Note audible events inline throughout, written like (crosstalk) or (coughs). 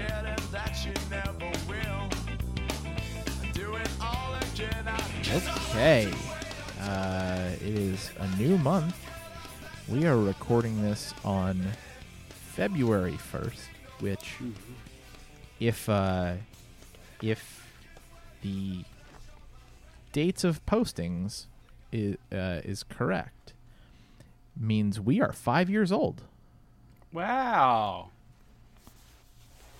Never and that she never will. Do it all again. I Okay, uh, it is a new month. We are recording this on February 1st, which, if uh, if the dates of postings is, uh, is correct, means we are five years old. Wow.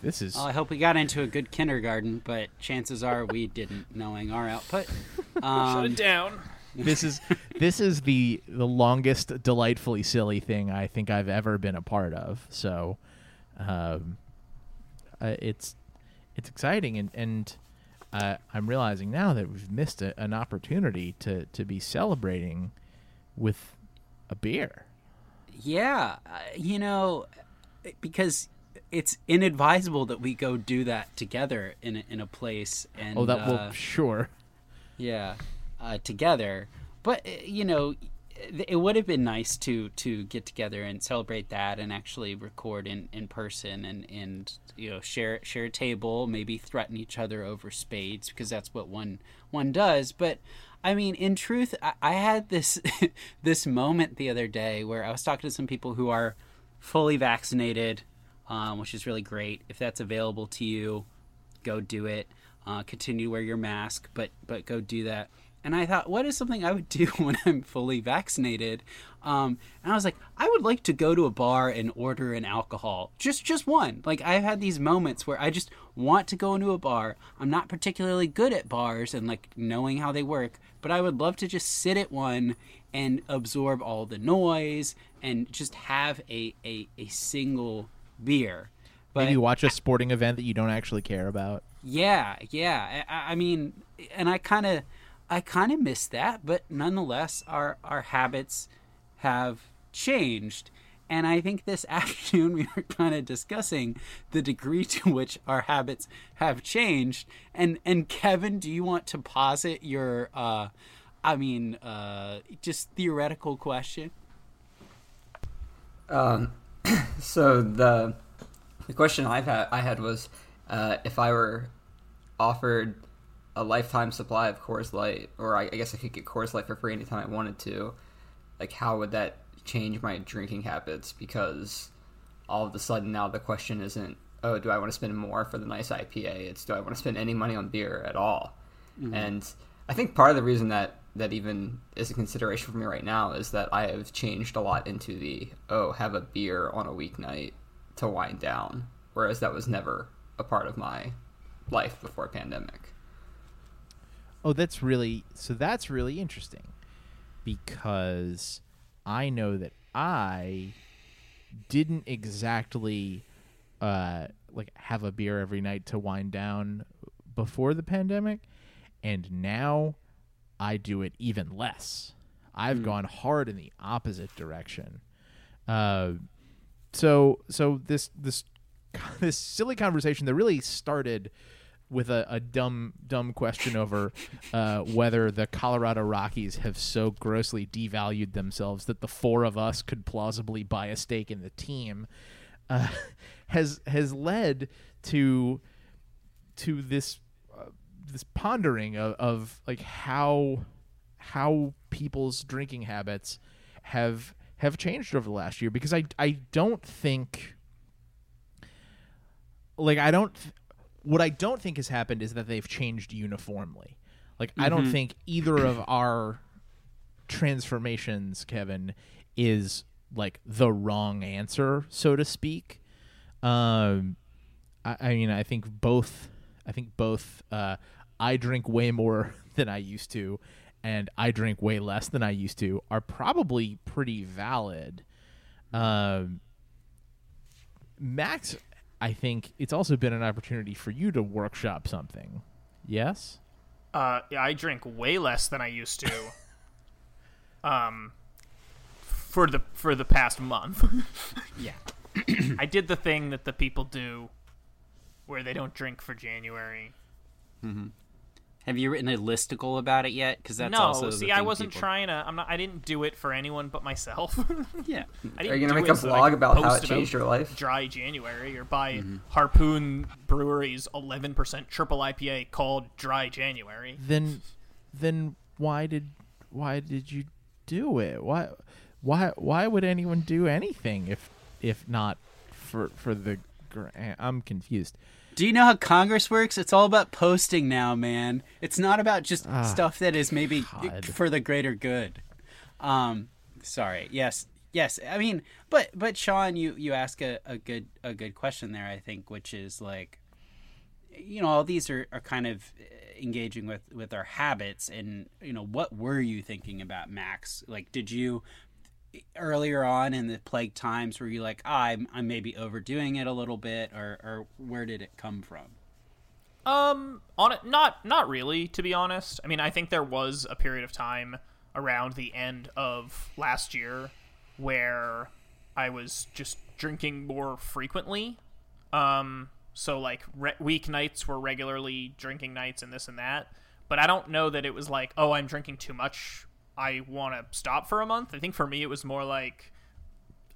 This is Well, I hope we got into a good kindergarten, but chances are we didn't, knowing our output. Um, (laughs) Shut it down. this is this is the the longest delightfully silly thing I think I've ever been a part of. So, um, uh, it's it's exciting, and and uh, I'm realizing now that we've missed a, an opportunity to to be celebrating with a beer. Yeah, uh, you know, because it's inadvisable that we go do that together in a, in a place. And Oh, that uh, will sure. yeah, uh, together. But uh, you know, it it would have been nice to to get together and celebrate that, and actually record in, in person, and and you know share share a table, maybe threaten each other over spades because that's what one one does. But I mean, in truth, I, I had this (laughs) this moment the other day where I was talking to some people who are fully vaccinated, um, which is really great. If that's available to you, go do it. Uh, continue to wear your mask, but but go do that. And I thought, what is something I would (laughs) do when I'm fully vaccinated? Um, and I was like, I would like to go to a bar and order an alcohol, just just one. Like I've had these moments where I just want to go into a bar. I'm not particularly good at bars and like knowing how they work, but I would love to just sit at one and absorb all the noise and just have a a, a single beer. But Maybe watch a sporting event that you don't actually care about. yeah, yeah. I, I mean, and I kind of, I kind of miss that, but nonetheless, our our habits have changed, and I think this (laughs) afternoon we were kind of discussing the degree to which our habits have changed. And and Kevin, do you want to posit your, uh, I mean, uh, just theoretical question? Um, (coughs) so the the question I've had I had was uh, if I were offered a lifetime supply of Coors Light, or I, I guess I could get Coors Light for free anytime I wanted to, like how would that change my drinking habits? Because all of a sudden now the question isn't, oh, do I want to spend more for the nice IPA? It's do I want to spend any money on beer at all? And I think part of the reason that that even is a consideration for me right now is that I have changed a lot into the oh have a beer on a weeknight to wind down, whereas that was never a part of my life before pandemic. Oh, that's really so. That's really interesting because I know that I didn't exactly uh, like have a beer every night to wind down before the pandemic, and now I do it even less. I've gone hard in the opposite direction. Uh, so so this this (laughs) this silly conversation that really started with a, a dumb dumb question over (laughs) uh, whether the Colorado Rockies have so grossly devalued themselves that the four of us could plausibly buy a stake in the team uh, (laughs) has has led to to this this pondering of, of like how how people's drinking habits have have changed over the last year because I I don't think like I don't th- what I don't think has happened is that they've changed uniformly. Like I don't think either of our transformations, Kevin, is like the wrong answer, so to speak. Um, I, I mean, I think both. I think both. Uh, I drink way more (laughs) than I used to, and I drink way less than I used to. Are probably pretty valid. Um, Max I think it's also been an opportunity for you to workshop something. Yes? Uh, yeah, I drink way less than I used to. (laughs) um, for the for the past month, (laughs) Yeah. I did the thing that the people do, where they don't drink for January. Have you written a listicle about it yet? Because that's no, also the see, I wasn't people- trying to. I'm not. I didn't do it for anyone but myself. (laughs) Yeah. I Are didn't you gonna make it a so that vlog about how it changed your life? Dry January, or buy Mm-hmm. Harpoon Brewery's 11% triple IPA called Dry January. Then then why did why did you do it? Why why why would anyone do anything if if not for for the gra- I'm confused. Do you know how Congress works? It's all about posting now, man. It's not about just stuff that is maybe God. for the greater good. Um, sorry. Yes, yes. I mean, but but Sean, you you ask a, a good a good question there. I think, which is like, you know, all these are, are kind of engaging with with our habits, and you know, what were you thinking about, Max? Like, did you earlier on in the plague times were you like ah, I'm, I'm maybe overdoing it a little bit or, or where did it come from Um, on it, not not really, to be honest. I mean, I think there was a period of time around the end of last year where I was just drinking more frequently. Um, so like re- weeknights were regularly drinking nights and this and that. But I don't know that it was like, oh, I'm drinking too much. I want to stop for a month. I think for me it was more like,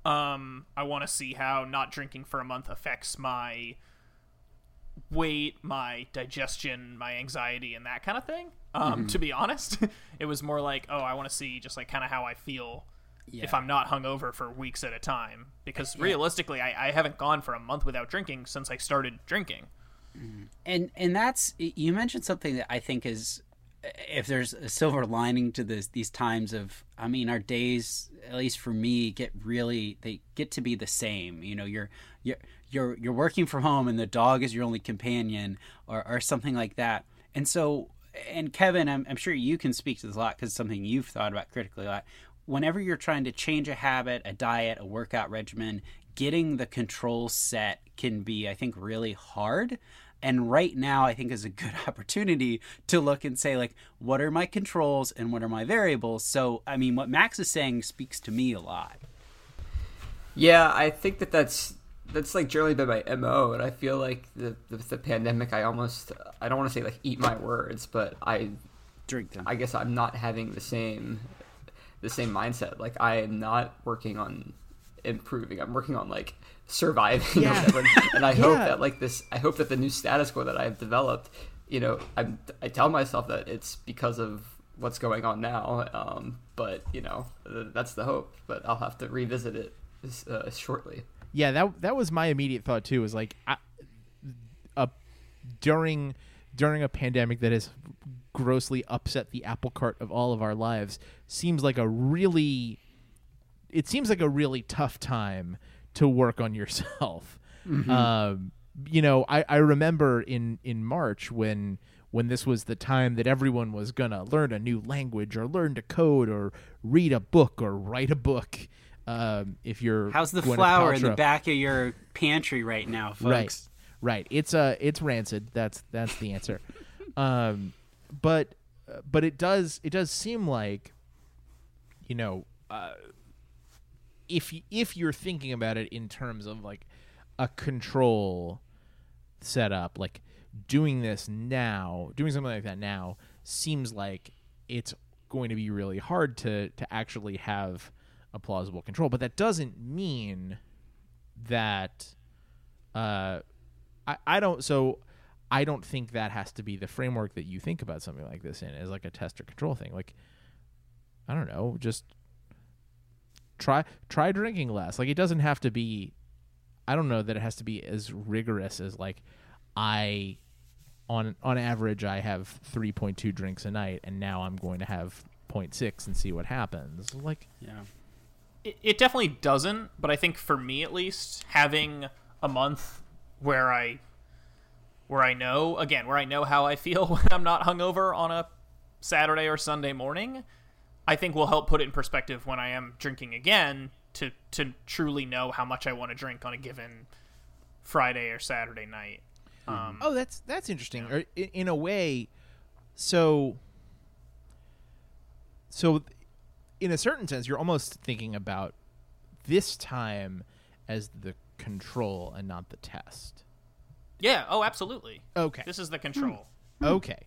um, I want to see how not drinking for a month affects my weight, my digestion, my anxiety, and that kind of thing. Um, To be honest, (laughs) it was more like, oh, I want to see just like kind of how I feel if I'm not hungover for weeks at a time. Because realistically, I, I haven't gone for a month without drinking since I started drinking. and and that's you mentioned something that I think is if there's a silver lining to this these times of I mean our days at least for me get really they get to be the same. You know you're you're you're you're working from home and the dog is your only companion or or something like that. And so and Kevin I'm, I'm sure you can speak to this a lot because something you've thought about critically a lot. Whenever you're trying to change a habit a diet a workout regimen getting the control set can be I think really hard and right now i think is a good (laughs) opportunity to look and say like what are my controls and what are my variables so i mean what max is saying speaks to me a lot Yeah, I think that that's that's like generally been my mo, and I feel like the the, the pandemic. I almost I don't want to say like eat my words, but I drink them I guess I'm not having the same the same mindset. Like I am not working on improving. I'm working on like surviving Yeah. whatever. And I (laughs) hope Yeah. that like this I hope that the new status quo that I've developed, you know, I'm I tell myself that it's because of what's going on now. Um, but you know, that's the hope. But I'll have to revisit it uh, shortly. Yeah, that that was my immediate thought too. Was like, I, a during during a pandemic that has grossly upset the apple cart of all of our lives seems like a really it seems like a really tough time to work on yourself. Um, you know, I, I remember in in March when when this was the time that everyone was gonna learn a new language or learn to code or read a book or write a book. Um, if you're how's the Gwyneth flour in the back of your pantry right now folks Right. Right. It's uh it's rancid. That's that's the answer. (laughs) um but but it does it does seem like you know uh if y- if you're thinking about it in terms of like a control setup like doing this now doing something like that now seems like it's going to be really hard to to actually have a plausible control but that doesn't mean that uh I, I don't so I don't think that has to be the framework that you think about something like this in as like a test or control thing. Like I don't know, just try try drinking less. Like it doesn't have to be I don't know that it has to be as rigorous as like I on on average I have 3.2 drinks a night and now I'm going to have 0.6 and see what happens. Like yeah It, it definitely doesn't, but I think for me at least, having a month where I where I know again where I know how I feel (laughs) when I'm not hungover on a Saturday or Sunday morning, I think will help put it in perspective when I am drinking again to to truly know how much I want to drink on a given Friday or Saturday night. Um, Oh, that's that's interesting. Or in, in a way, so so in a certain sense, you're almost thinking about this time as the control and not the test. yeah. Oh, absolutely. Okay. This is the control, Okay.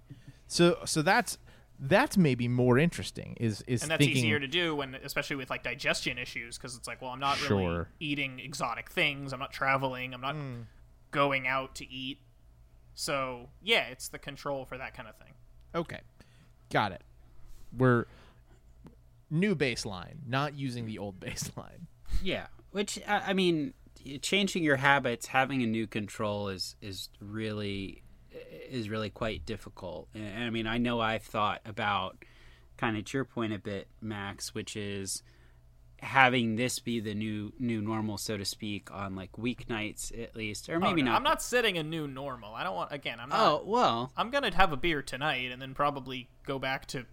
So so that's that's maybe more interesting. Is is and that's thinking easier to do when, especially with like digestion issues, because it's like, well, I'm not really eating exotic things. I'm not traveling. I'm not Hmm. going out to eat. So yeah, it's the control for that kind of thing. Okay. Got it. We're new baseline, not using the old (laughs) baseline. Yeah, which I I mean, changing your habits, having a new control is is really is really quite difficult. And I mean, I know I've thought about kind of to your point a bit, Max, which is having this be the new new normal, so to speak, on like weeknights at least, or Oh, maybe no, not. I'm not setting a new normal. I don't want. Again, I'm not. Oh well, I'm gonna have a beer tonight and then probably go back to.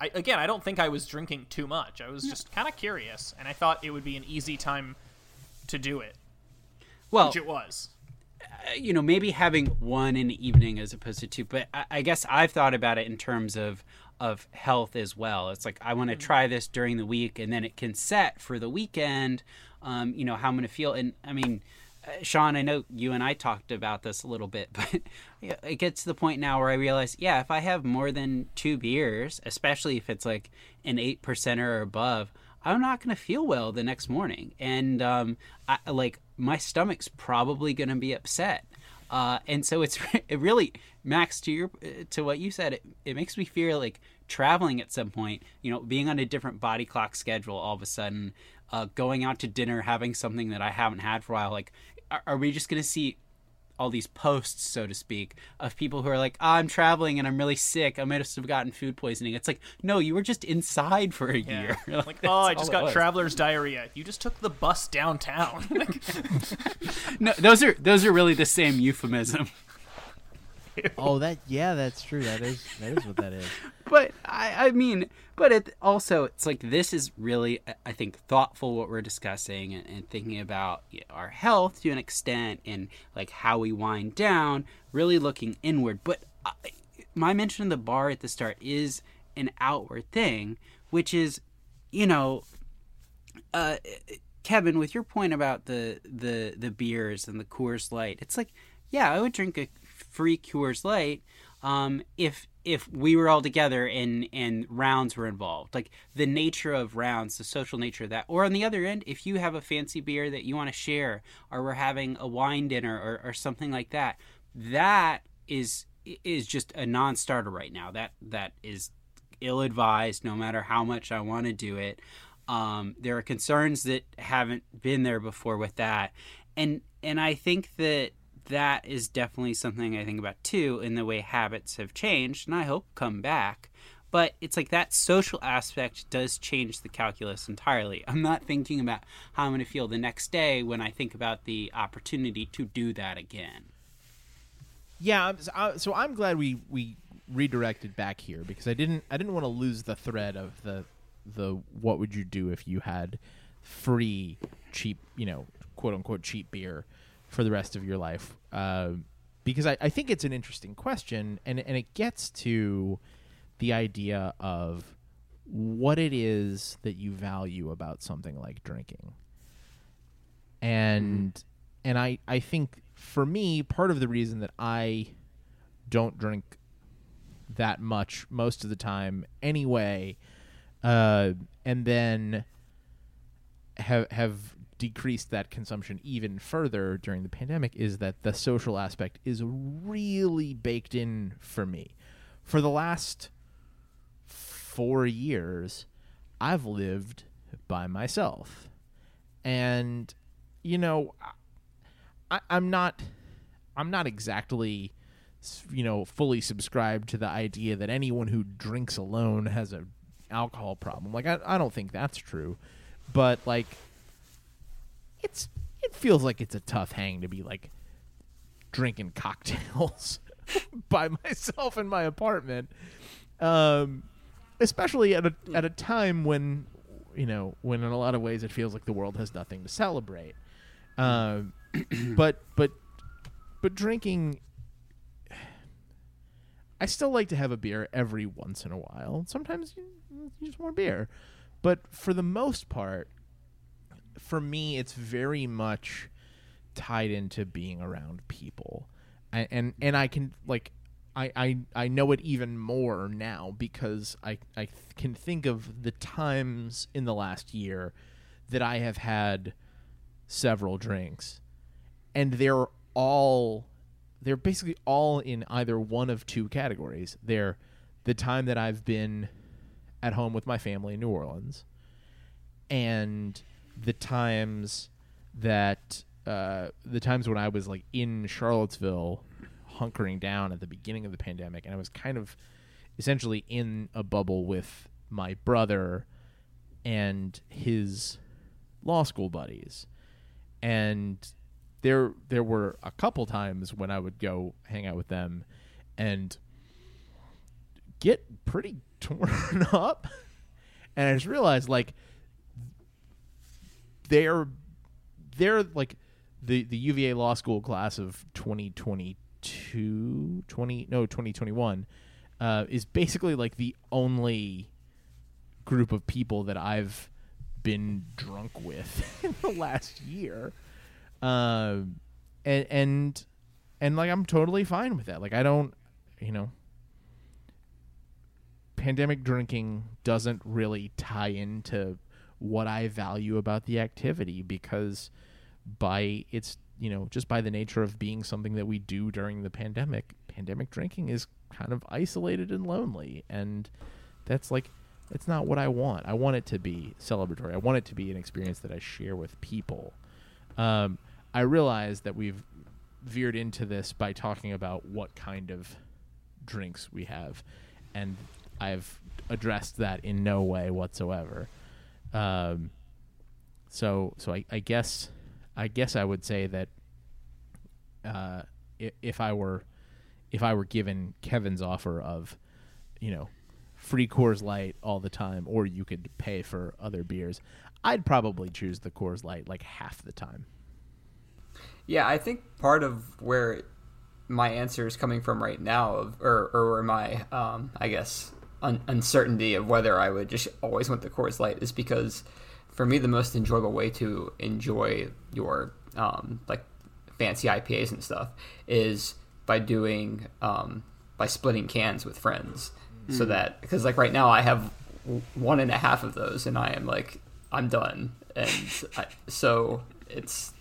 I, again, I don't think I was drinking too much. I was just kind of curious, and I thought it would be an easy time to do it, well, which it was. You know, maybe having one in the evening as opposed to two. But I, I guess I've thought about it in terms of of health as well. It's like I want to try this during the week, and then it can set for the weekend. Um, you know how I'm going to feel, and I mean. Uh, Sean, I know you and I talked about this a little bit, (laughs) but it gets to the point now where I realize, yeah, if I have more than two beers, especially if it's like an eight percenter or above, I'm not going to feel well the next morning, and um, I, like my stomach's probably going to be upset. Uh, and so it's (laughs) it really Max to your to what you said. It, it makes me feel like traveling at some point. You know, being on a different body clock schedule all of a sudden, uh, going out to dinner, having something that I haven't had for a while. Like, are, are we just going to see all these posts, so to speak, of people who are like, "Ah, I'm traveling and I'm really sick. I might have gotten food poisoning. It's like, no, you were just inside for a year. (laughs) Like, that's oh, I just got traveler's diarrhea. You just took the bus downtown. (laughs) (laughs) No, those are those are really the same euphemism. (laughs) Oh, that yeah, that's true. That is that is what that is. (laughs) but I, I mean, but it also it's like this is really I- I think thoughtful what we're discussing and, and thinking about you know, our health to an extent and like how we wind down, really looking inward. But I, my mention of the bar at the start is an outward thing, which is, you know, uh, Kevin, with your point about the the the beers and the Coors Light, it's like, yeah, I would drink a free Coors Light um, if if we were all together and and rounds were involved. Like the nature of rounds, the social nature of that. Or on the other end, if you have a fancy beer that you want to share, or we're having a wine dinner or, or something like that, that is is just a non-starter right now. That that is ill-advised no matter how much I want to do it. Um, there are concerns that haven't been there before with that, and and I think that that is definitely something I think about too in the way habits have changed, and I hope come back. But it's like that social aspect does change the calculus entirely. (laughs) I'm not thinking about how I'm going to feel the next day when I think about the opportunity to do that again. Yeah, so, I, so I'm glad we we redirected back here because I didn't I didn't want to lose the thread of the the what would you do if you had free cheap you know quote unquote cheap beer for the rest of your life? Uh, because I, I think it's an interesting question and and it gets to the idea of what it is that you value about something like drinking. And and I I think for me part of the reason that I don't drink that much most of the time anyway uh and then have have decreased that consumption even further during the pandemic is that the social aspect is really baked in for me. For the last 4 years I've lived by myself. And you know I, I'm not I'm not exactly you know fully subscribed to the idea that anyone who drinks alone has a alcohol problem. Like I, I don't think that's true, but like it's it feels like it's a tough hang to be like drinking cocktails (laughs) by myself in my apartment. Um especially at a at a time when you know when in a lot of ways it feels like the world has nothing to celebrate. Um (clears throat) but but but drinking I still like to have a beer every once in a while. Sometimes you, you just want beer. But for the most part, for me, it's very much tied into being around people. And and I can like I, I I know it even more now because I I can think of the times in the last year that I have had several drinks and they're all they're basically all in either one of two categories. They're the time that I've been at home with my family in New Orleans and the times that uh, the times when I was like in Charlottesville hunkering down at the beginning of the pandemic and I was kind of essentially in a bubble with my brother and his law school buddies. And there there were a couple times when I would go hang out with them and get pretty (laughs) torn up. And I just realized like they're they're like the the UVA law school class of 2022 20 no 2021 uh, is basically like the only group of people that I've been drunk with (laughs) in the last year. Um and and and like I'm totally fine with that. Like I don't you know pandemic drinking doesn't really tie into what I value about the activity because by its you know just by the nature of being something that we do during the pandemic pandemic drinking is kind of isolated and lonely and that's like it's not what I want. I want it to be celebratory. I want it to be an experience that I share with people. Um, I realize that we've veered into this by talking about what kind of drinks we have, and I've addressed that in no way whatsoever. Um, so, so I, I guess, I guess I would say that, uh, if, if I were, if I were given Kevin's offer of, you know, free Coors Light all the time, or you could pay for other beers, I'd probably choose the Coors Light like half the time. Yeah, I think part of where my answer is coming from right now, or or where my um, I guess un- uncertainty of whether I would just always want the Coors Light is because for me the most enjoyable way to enjoy your um, like fancy IPAs and stuff is by doing um, by splitting cans with friends, so that because like right now I have one and a half of those and I am like I'm done, and (laughs) I, so it's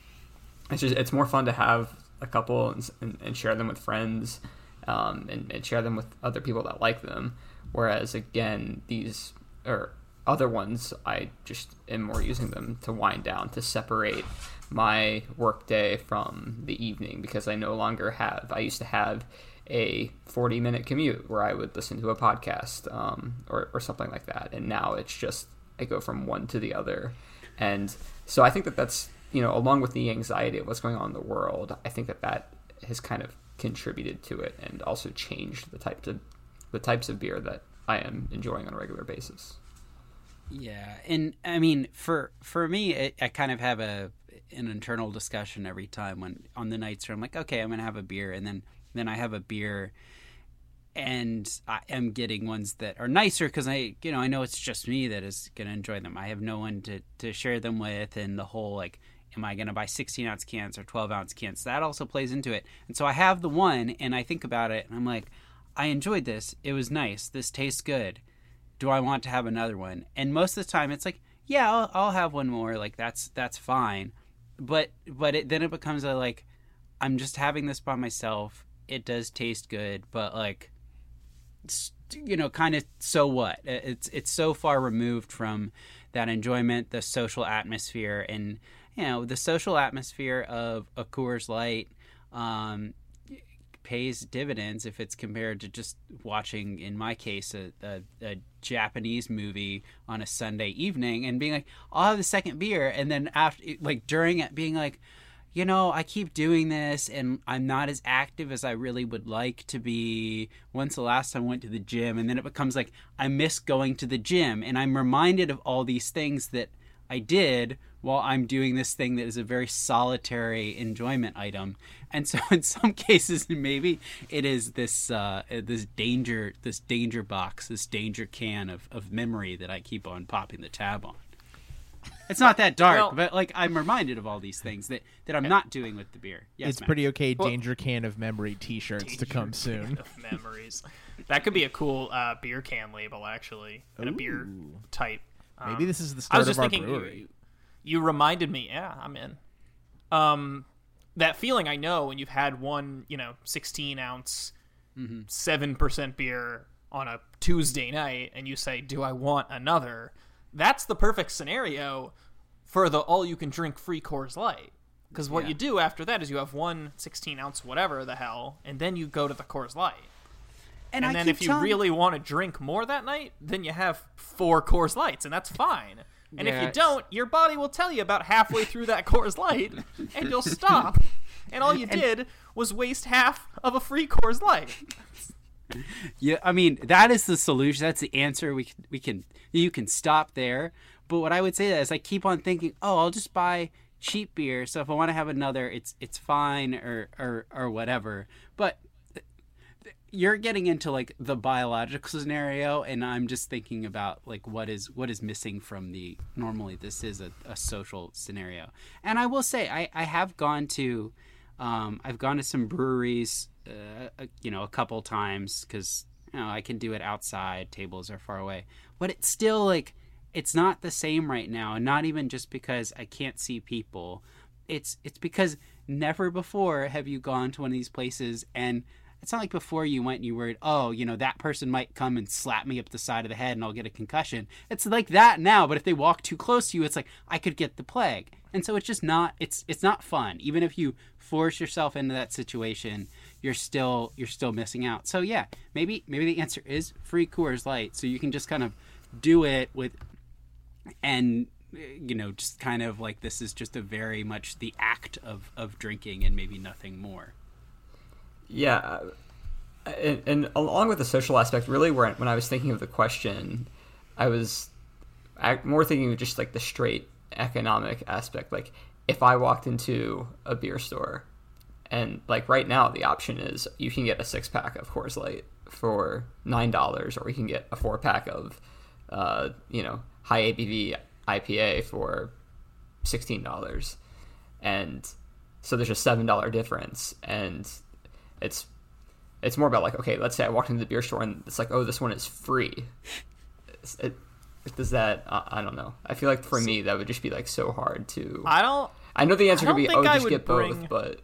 it's just it's more fun to have a couple and, and, and share them with friends um, and, and share them with other people that like them whereas again these or other ones i just am more using them to wind down to separate my workday from the evening because i no longer have i used to have a 40 minute commute where i would listen to a podcast um, or, or something like that. And now it's just i go from one to the other. And so i think that that's you know, along with the anxiety of what's going on in the world, I think that that has kind of contributed to it and also changed the types of the types of beer that I am enjoying on a regular basis. Yeah, and I mean, for for me, it, I kind of have a an internal discussion every time when on the nights where I'm like, okay, I'm gonna have a beer, and then then I have a beer, and I am getting ones that are nicer because I, you know, I know it's just me that is gonna enjoy them. I have no one to to share them with, and the whole like, am I gonna buy 16 ounce cans or 12 ounce cans? That also plays into it, and so I have the one, and I think about it, and I'm like, I enjoyed this. It was nice. This tastes good do I want to have another one? And most of the time, it's like, yeah, I'll, I'll have one more. Like that's that's fine. But but it, then it becomes a like, I'm just having this by myself. It does taste good, but like, you know, kind of so what? It's it's so far removed from that enjoyment, the social atmosphere, and you know, the social atmosphere of a Coors Light. Um, pays dividends if it's compared to just watching, in my case, a, a, a Japanese movie on a Sunday evening and being like, I'll have the second beer, and then after, like during it, being like, you know, I keep doing this and I'm not as active as I really would like to be. When's the last time I went to the gym? And then it becomes like, I miss going to the gym. And I'm reminded of all these things that I did while I'm doing this thing that is a very solitary enjoyment item. And so (laughs) in some cases maybe it is this uh, this danger this danger box, this danger can of, of memory that I keep on popping the tab on. It's not that dark, Well- but like I'm reminded of all these things that, that I'm not doing with the beer. Yes, it's Matt. pretty okay. Danger can of memory T-shirts to come soon. of memories. That could be a cool uh, beer can label, actually, and a beer type. Um, Maybe this is the I start was just of our thinking, brewery. You, reminded me. Yeah, I'm in. Um, that feeling I know when you've had one, you know, 16 ounce, Mm-hmm. seven percent beer on a Tuesday night, and you say, "Do I want another?" That's the perfect scenario for the all you can drink free Coors Light. Because what Yeah. you do after that is you have one 16 ounce whatever the hell, and then you go to the Coors Light. And, And then if you telling- really want to drink more that night, then you have four Coors Lights, and that's fine. And if you don't, your body will tell you about halfway through that Coors Light, and you'll (laughs) stop. And all you did was waste half of a free Coors Light. Yeah, I mean that is the solution. That's the answer. We can, we can you can stop there. But what I would say is I keep on thinking, oh, I'll just buy cheap beer. So if I want to have another, it's it's fine or or or whatever. But you're getting into like the biological scenario, and I'm just thinking about like what is what is missing from the normally this is a, a social scenario. And I will say I I have gone to um, I've gone to some breweries, uh, you know, a couple times because you know I can do it outside. Tables are far away, but it's still like it's not the same right now, and not even just because I can't see people. It's it's because never before have you gone to one of these places and. It's not like before you went and you worried, oh, you know, that person might come and slap me up the side of the head and I'll get a concussion. It's like that now, but if they walk too close to you, it's like I could get the plague. And so it's just not it's it's not fun. Even if you force yourself into that situation, you're still you're still missing out. So yeah, maybe maybe the answer is free Coors Light, so you can just kind of do it with and you know just kind of like this is just a very much the act of of drinking and maybe nothing more. Yeah, uh, and, and along with the social aspect, really, when I was thinking of the question, I was more thinking of just like the straight economic aspect. Like, if I walked into a beer store, and like right now, the option is you can get a six pack of Coors Light for nine dollars, or you can get a four pack of, uh, you know, high ABV IPA for sixteen dollars, and so there's a seven dollar difference, and it's it's more about like okay, let's say I walked into the beer store and it's like oh this one is free. It's- It, does that I, I don't know. I feel like for me that would just be like so hard to. I don't. I know the answer could be oh I just get bring- both, but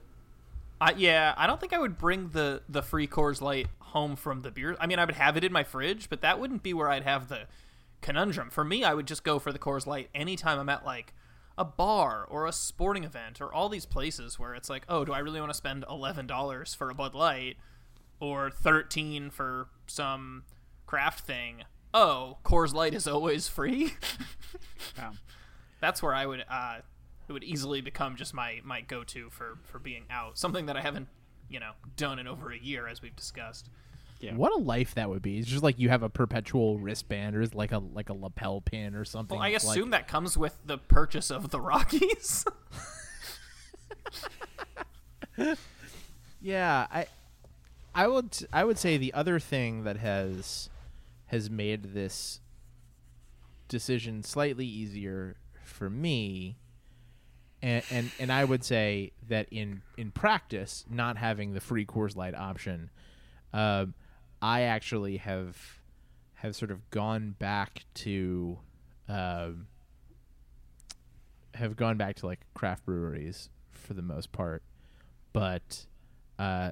I, yeah, I don't think I would bring the the free Coors Light home from the beer. I mean, I would have it in my fridge, but that wouldn't be where I'd have the conundrum. For me, I would just go for the Coors Light anytime I'm at like a bar or a sporting event or all these places where it's like, oh, do I really want to spend eleven dollars for a Bud Light or thirteen for some craft thing? Oh, Coors Light is always free. (laughs) Wow. That's where I would uh, it would easily become just my my go to for for being out. Something that I haven't you know done in over a year, as we've discussed. What a life that would be! It's just like you have a perpetual wristband, or it's like a like a lapel pin or something. Well, I assume like, that comes with the purchase of the Rockies. (laughs) Yeah, I, I would I would say the other thing that has has made this decision slightly easier for me, and and, and I would say that in in practice, not having the free Coors Light option, um, I actually have have sort of gone back to. Um, have gone back to like craft breweries for the most part, but uh,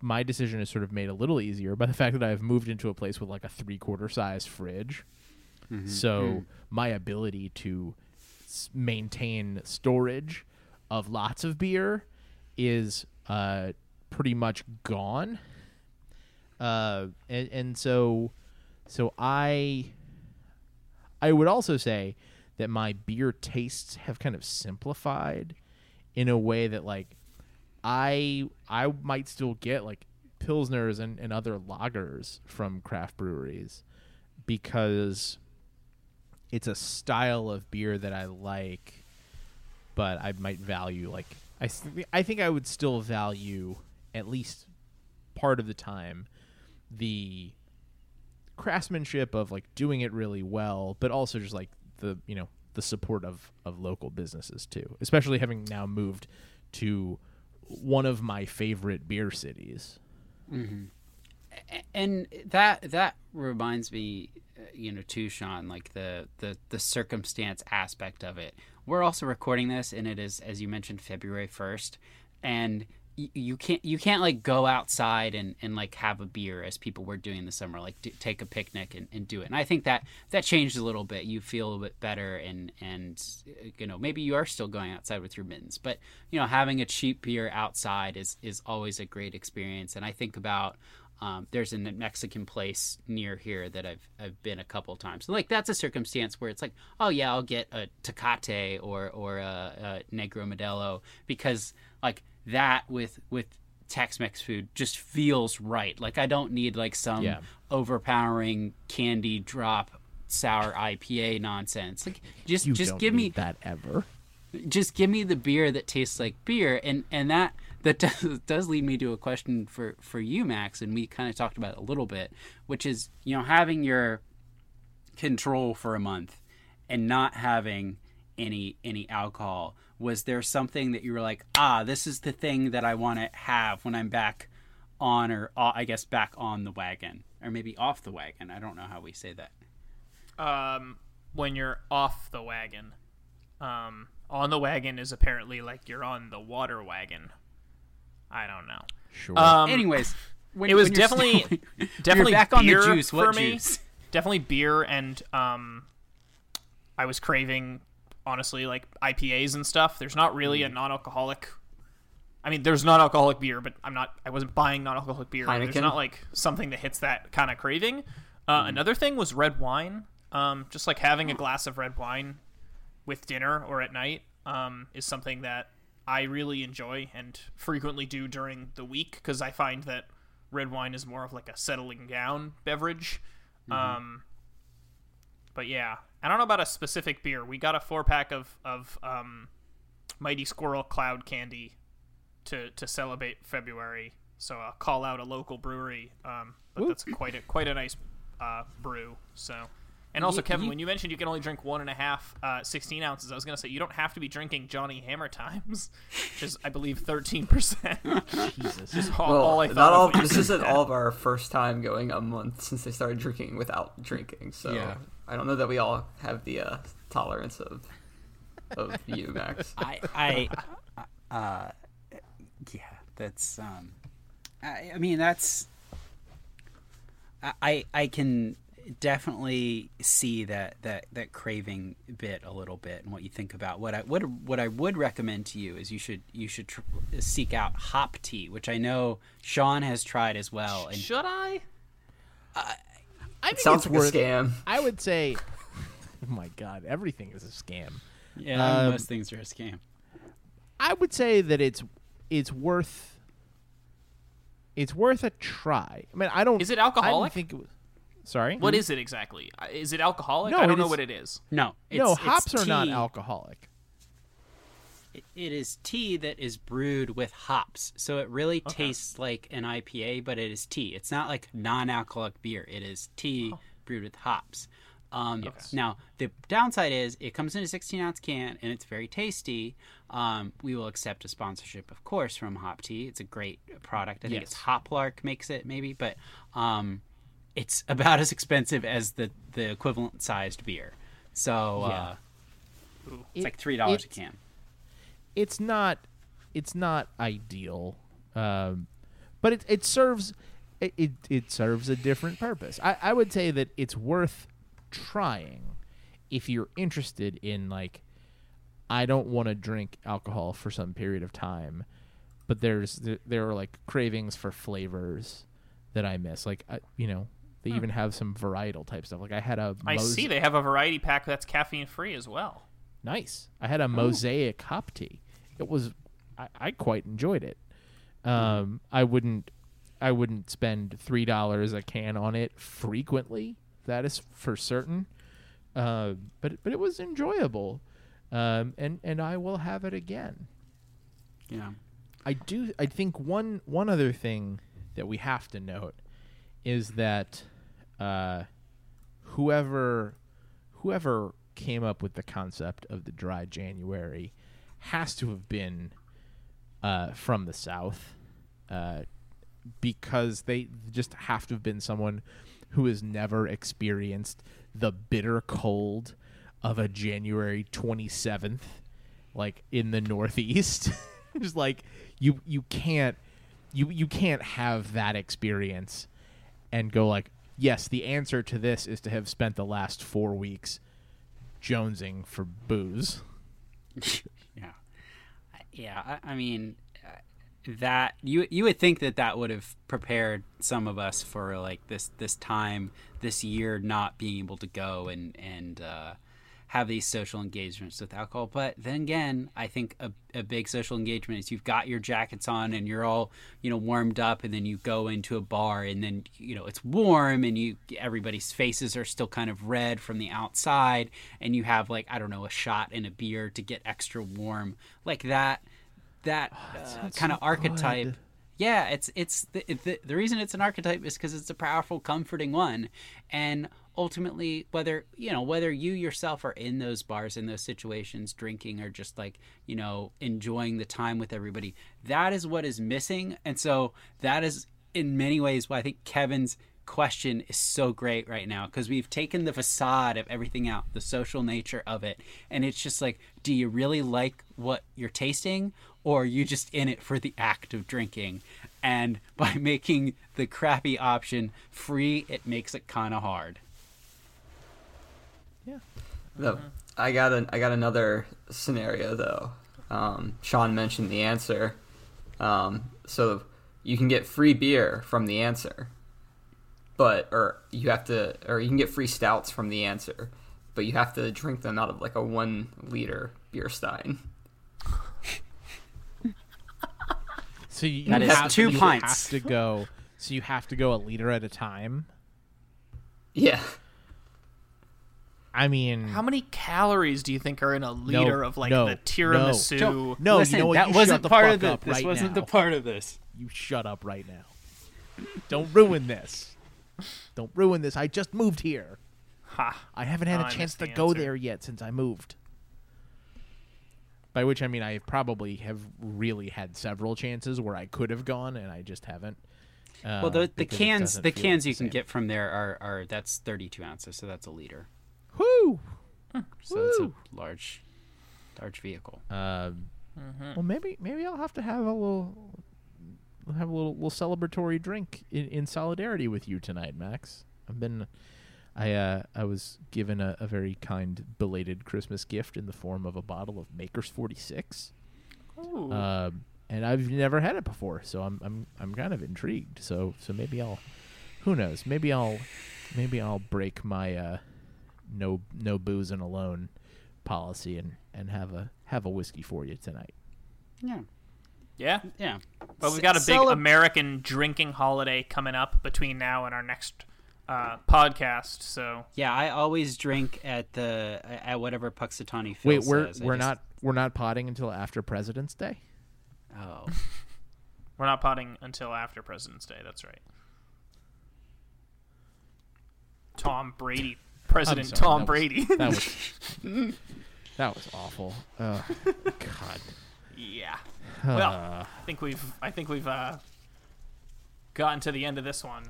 my decision is sort of made a little easier by the (laughs) fact that I've moved into a place with like a three quarter size fridge. So my ability to s- maintain storage of lots of beer is uh, pretty much gone. Uh, and, and so, so I, I would also say that my beer tastes have kind of simplified in a way that like I I might still get like pilsners and, and other lagers from craft breweries because it's a style of beer that I like but I might value like I I think I would still value at least part of the time the craftsmanship of like doing it really well, but also just like the you know the support of of local businesses too. Especially having now moved to one of my favorite beer cities. and that that reminds me uh, you know too sean like the, the the circumstance aspect of it we're also recording this and it is as you mentioned february 1st and you can't you can't like go outside and, and like have a beer as people were doing in the summer like do, take a picnic and, and do it. And i think that that changed a little bit. You feel a bit better and and you know maybe you are still going outside with your mittens but you know having a cheap beer outside is is always a great experience. And i think about um, there's a Mexican place near here that I've I've been a couple times. So like that's a circumstance where it's like, oh yeah, I'll get a Tecate or or a, a Negra Modelo because like that with with Tex-Mex food just feels right. Like I don't need like some Yeah. overpowering candy drop sour IPA nonsense. Like just You just don't give me that ever. just give me the beer that tastes like beer and and that that (laughs) does, does lead me to a question for for you max and we kind of talked about it a little bit which is you know having your control for a month and not having any any alcohol was there something that you were like ah this is the thing that i want to have when i'm back on or uh, i guess back on the wagon or maybe off the wagon i don't know how we say that um, when you're off the wagon. Um, on the wagon is apparently like you're on the water wagon. I don't know. Sure. Um, anyways when, it was when definitely (laughs) still- (laughs) definitely you're back on the juice what for me. juice Definitely beer and um, I was craving honestly like IPAs and stuff. There's not really Mm. a non-alcoholic. I mean, there's non-alcoholic beer, but I'm not. I wasn't buying non-alcoholic beer. There's not like something that hits that kind of craving. Uh, Mm. Another thing was red wine. Um, just like having a glass of red wine with dinner or at night um, is something that I really enjoy and frequently do during the week because I find that red wine is more of like a settling down beverage. Um, but yeah, I don't know about a specific beer. We got a four pack of of um, Mighty Squirrel Cloud Candy to to celebrate February. So I'll call out a local brewery. Um, but that's quite a quite a nice uh, brew. So. And also, You- Kevin, you- when you mentioned you can only drink one and a half, uh, 16 ounces, I was going to say you don't have to be drinking Johnny Hammer Times, (laughs) which is, I believe, 13%. Jesus. Just all, Well, all I thought not all. This isn't that. all of our first time going a month since they started drinking without drinking. So Yeah. I don't know that we all have the uh, tolerance of of you, Max. (laughs) I, I, uh, yeah, that's, um, I, I mean, that's, I- I, I can definitely see that, that, that craving bit a little bit and what you think about what I, what, what I would recommend to you is you should, you should tr- seek out hop tea, which I know Sean has tried as well. And Should I? I think Sounds it's like worth, a scam. I would say, (laughs) oh my god, everything is a scam. yeah, Um, most things are a scam. I would say that it's it's worth it's worth a try. I mean, I don't. Is it I alcoholic? didn't think it was. Sorry. What is it exactly? Uh, Is it alcoholic? No, I don't know is- what it is. No, it's, no, it's hops are not alcoholic. It- it is tea that is brewed with hops, so it really tastes like an IPA, but it is tea. It's not like non-alcoholic beer. It is tea brewed with hops. Um, Now the downside is it comes in a 16 ounce can and it's very tasty. Um, we will accept a sponsorship, of course, from Hop Tea. It's a great product. I think it's Hoplark makes it maybe, but um, it's about as expensive as the the equivalent sized beer. So uh, it's It- like three dollars a can. It's not. It's not ideal, um, but it it serves it, it it serves a different purpose. I I would say that it's worth trying if you're interested in like I don't want to drink alcohol for some period of time, but there's there, there are like cravings for flavors that I miss. Like I, you know, they even have some varietal type stuff. Like I had a I mos- see they have a variety pack that's caffeine free as well. nice. I had a mosaic hop tea. It was I, I quite enjoyed it. Um, I wouldn't I wouldn't spend three dollars a can on it frequently. That is for certain. Uh, but but it was enjoyable. um, and and I will have it again. Yeah. I do. I think one one other thing that we have to note is that uh, whoever whoever came up with the concept of the dry January has to have been uh, from the South, uh, because they just have to have been someone who has never experienced the bitter cold of a January twenty seventh, like in the Northeast. (laughs) just like you you can't you you can't have that experience and go like yes the answer to this is to have spent the last four weeks jonesing for booze (laughs) Yeah, yeah. I, I mean, uh, that you you would think that that would have prepared some of us for like this this time this year not being able to go and and uh, have these social engagements with alcohol. But then again, I think a, a big social engagement is you've got your jackets on and you're all you know warmed up, and then you go into a bar and then you know it's warm and you everybody's faces are still kind of red from the outside, and you have like I don't know a shot and a beer to get extra warm like that. That uh, kind of so archetype. good. Yeah, it's it's the, the the reason it's an archetype is because it's a powerful, comforting one, and ultimately, whether you know whether you yourself are in those bars in those situations, drinking or just like you know enjoying the time with everybody, that is what is missing, and so that is in many ways why I think Kevin's question is so great right now because we've taken the facade of everything out, the social nature of it, and it's just like, do you really like what you're tasting, or are you just in it for the act of drinking? And (laughs) by making the crappy option free, it makes it kind of hard. Yeah The, I got an, I got another scenario though. Um, Sean mentioned the answer. Um, so you can get free beer from the answer, but or you have to, or you can get free stouts from the answer, but you have to drink them out of like a one liter beer stein. (laughs) so you, That you is have, two you pints. have to go so you have to go a liter at a time Yeah, i mean How many calories do you think are in a liter of like no, the tiramisu? no, no Listen, you know what? that You wasn't the part of the, up this right wasn't now. the part of this. you shut up right now don't ruin this don't ruin this i just moved here Ha. I haven't had Oh, a I chance to the go answer. there yet since I moved. By which I mean I probably have really had several chances where I could have gone and I just haven't. Uh, Well, the, the cans the cans you can get from there are, are that's 32 ounces, so that's a liter. Whoo! So it's a large, large vehicle. Um, Mm-hmm. Well, maybe maybe I'll have to have a little have a little little celebratory drink in, in solidarity with you tonight, Max. I've been I uh I was given a, a very kind belated Christmas gift in the form of a bottle of Maker's 46. Ooh. Um, and I've never had it before, so I'm I'm I'm kind of intrigued. So so maybe I'll, who knows? Maybe I'll, maybe I'll break my uh, no no booze and alone policy and and have a have a whiskey for you tonight. Yeah, yeah. yeah. But we've got a big Celeb- American drinking holiday coming up between now and our next uh, podcast. So Yeah, I always drink at the at whatever Punxsutawney Phil Wait, we're says. We're just- not we're not potting until after President's Day. Oh, (laughs) we're not potting until after President's Day. That's right. Tom Brady, President sorry, Tom that was- Brady. That was (laughs) that was awful. Oh God. yeah. Well, Uh, I think we've I think we've uh, gotten to the end of this one.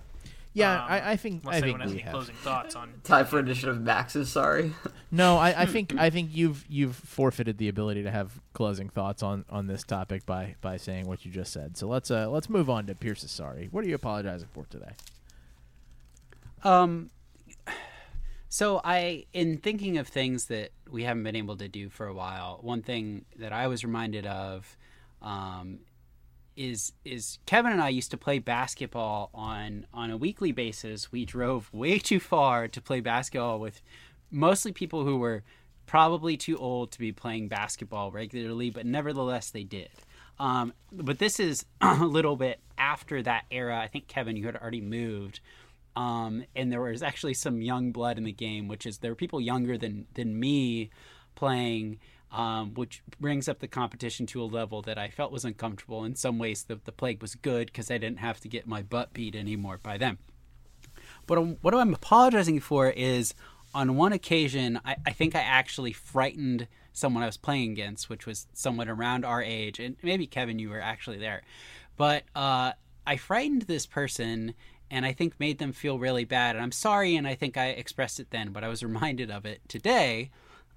yeah, Um, I, I think Unless I anyone think has we any have. closing thoughts on. time for edition of Max's. Sorry. (laughs) No, I, I think (laughs) I think you've you've forfeited the ability to have closing thoughts on, on this topic by, by saying what you just said. So let's uh let's move on to Pierce's sorry. What are you apologizing for today? Um, so I, in thinking of things that we haven't been able to do for a while, one thing that I was reminded of, um, is is Kevin and I used to play basketball on on a weekly basis. We drove way (laughs) too far to play basketball with mostly people who were probably too old to be playing basketball regularly, but nevertheless they did. Um, but this is (clears throat) a little bit after that era. I think Kevin, you had already moved, um, and there was actually some young blood in the game, which is there were people younger than than me playing. um, which brings up the competition to a level that I felt was uncomfortable. In some ways, the, the plague was good because I didn't have to get my butt beat anymore by them. But um, what I'm apologizing for is on one occasion, I, I think I actually frightened someone I was playing against, which was someone around our age. And maybe, Kevin, you were actually there. But uh, I frightened this person and I think made them feel really bad. And I'm sorry, and I think I expressed it then, but I was (laughs) reminded of it today.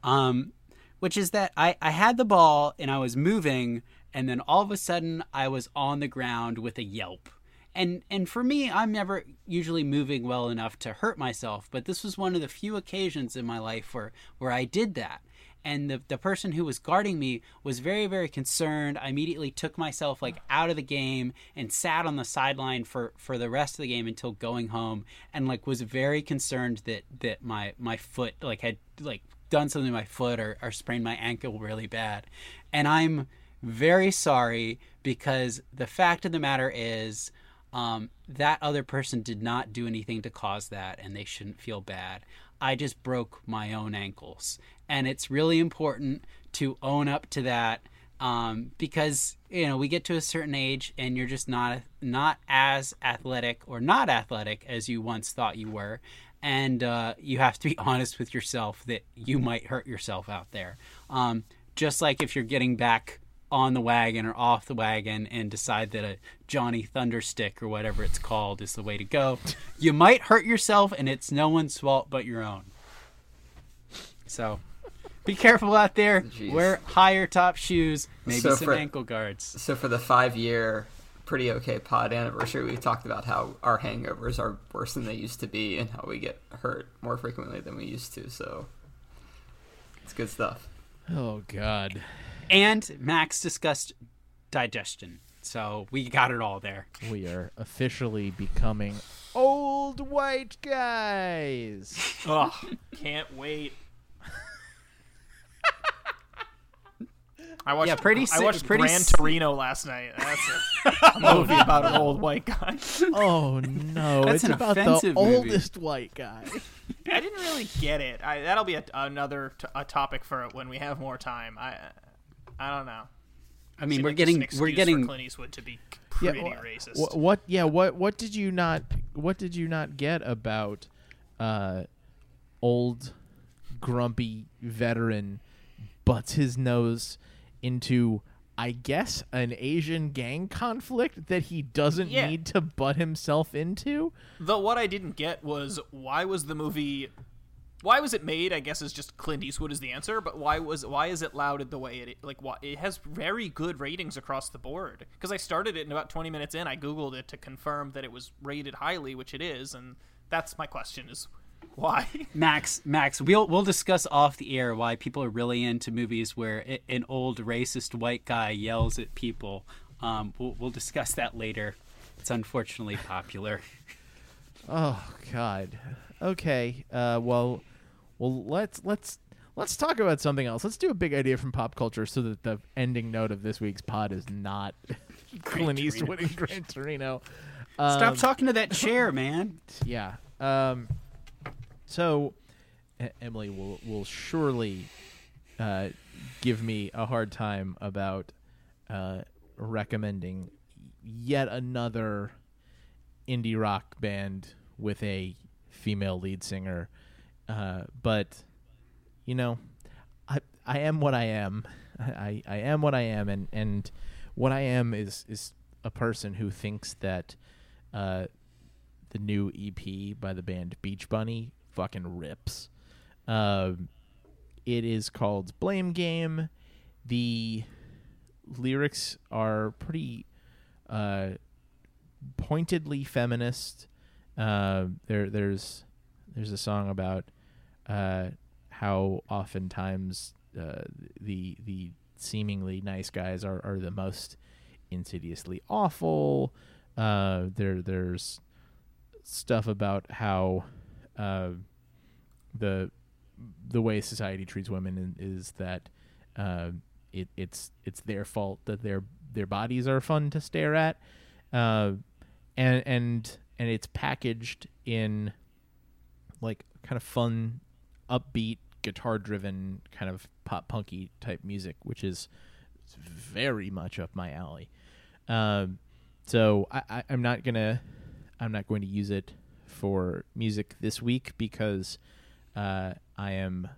Um, which is that I, I had the ball and I was moving, and then all of a sudden I was on the ground with a yelp. And and for me, I'm never usually moving well enough to hurt myself, but this was one of the few occasions in my life where where I did that. And the the person who was guarding me was very very concerned. I immediately took myself like out of the game and sat on the sideline for for the rest of the game until going home, and like was very concerned that that my my foot like had like done something to my foot or, or sprained my ankle really bad. And I'm very sorry because the fact of the matter is um, that other person did not do anything to cause that and they shouldn't feel bad. I just broke my own ankles. And it's really important to own up to that um, because you know we get to a certain age and you're just not not as athletic or not athletic as you once thought you were and uh, you have to be (laughs) honest with yourself that you might hurt yourself out there. Um, just like if you're getting back on the wagon or off the wagon and decide that a Johnny Thunderstick or whatever it's called is the way to go, you might hurt yourself, and it's no one's fault but your own. So. Be careful out there. Jeez. Wear higher top shoes, maybe So some for- ankle guards. So for the five year pretty okay pod anniversary, we talked about how our hangovers are worse than they used to be and how we get hurt more frequently than we used to. So it's good stuff. Oh God. And Max discussed digestion. So we got it all there. We are officially becoming old white guys. Ugh, can't wait. (laughs) I watched. Yeah, pretty I watched pretty Gran si- Torino last night. That's a, a (laughs) movie about an old white guy. Oh no, (laughs) That's it's an about the offensive movie. oldest white guy. I didn't really get it. I, that'll be a, another t- a topic for when we have more time. I I don't know. I mean, Seemed we're like getting an we're getting for Clint Eastwood to be pretty wha- racist. wha- what? Yeah. What? What did you not? What did you not get about uh, old, grumpy veteran butts his nose into? I guess an Asian gang conflict that he doesn't Yeah. need to butt himself into. Though what I didn't get was why was the movie why was it made? I guess is just Clint Eastwood is the answer, but why was why is it lauded the way it like why it has very good ratings across the board? Because I started it and about 20 minutes in I googled it to confirm that it was rated highly, which it is, and that's my question is why? (laughs) Max. Max, we'll we'll discuss off the air why people are really into movies where i an old racist white guy yells at people. Um, we'll we'll discuss that later. It's unfortunately popular. (laughs) Oh God. Okay. Uh, well, well, let's let's let's talk about something else. Let's do a big idea from pop culture, so that the ending note of this week's pod is not (laughs) Clint Eastwood and Gran Torino. Stop Um, talking to that chair, man. Yeah. Um. So, E- Emily will will surely uh, give me a hard time about uh, recommending yet another indie rock band with a female lead singer. Uh, but you know, I I am what I am. (laughs) I, I am what I am, and, and what I am is is a person who thinks that uh, the new EP by the band Beach Bunny fucking rips. Um, it is called Blame Game. The lyrics are pretty uh, pointedly feminist. Uh, there, there's there's a song about uh, how oftentimes uh, the the seemingly nice guys are, are the most insidiously awful. Uh, there there's stuff about how uh, the the way society treats women is that uh, it, it's it's their fault that their their bodies are fun to stare at, uh, and and and it's packaged in like kind of fun, upbeat guitar driven kind of pop punky type music, which is very much up my alley. Um, so I, I'm not gonna I'm not going to use it for music this week because uh, I am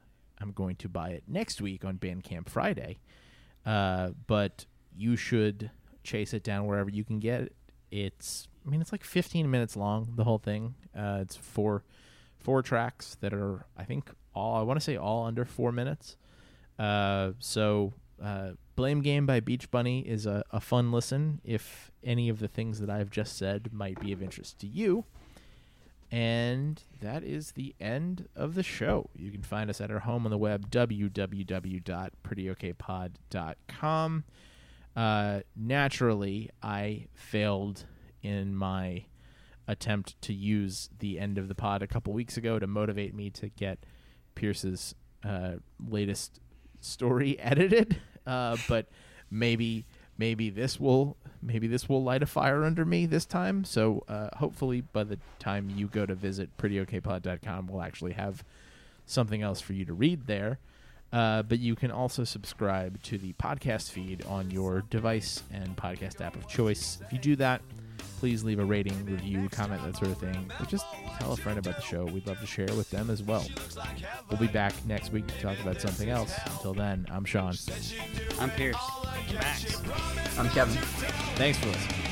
I'm going to buy it next week on Bandcamp Friday. Uh, but you should chase it down wherever you can get it. It's I mean it's like 15 minutes long the whole thing. Uh, it's four four tracks that are I think all I want to say all under four minutes. Uh, so uh, Blame Game by Beach Bunny is a, a fun listen if any of the things that I've just said might be of interest to you. And that is the end of the show. You can find us at our home on the web, www.prettyokpod.com. Uh, naturally, I failed in my attempt to use the end of the pod a couple weeks ago to motivate me to get Pierce's uh, latest story (laughs) edited. Uh, but maybe maybe this will maybe this will light a fire under me this time. So uh, hopefully by the time you go to visit prettyokpod.com, we'll actually have something else for you to read there. Uh, but you can also subscribe to the podcast feed on your device and podcast app of choice. If you do that, please leave a rating, review, comment, that sort of thing. Or just tell a friend about the show. We'd love to share with them as well. We'll be back next week to talk about something else. Until then, I'm Sean. I'm Pierce. Max. I'm Kevin. Thanks for listening.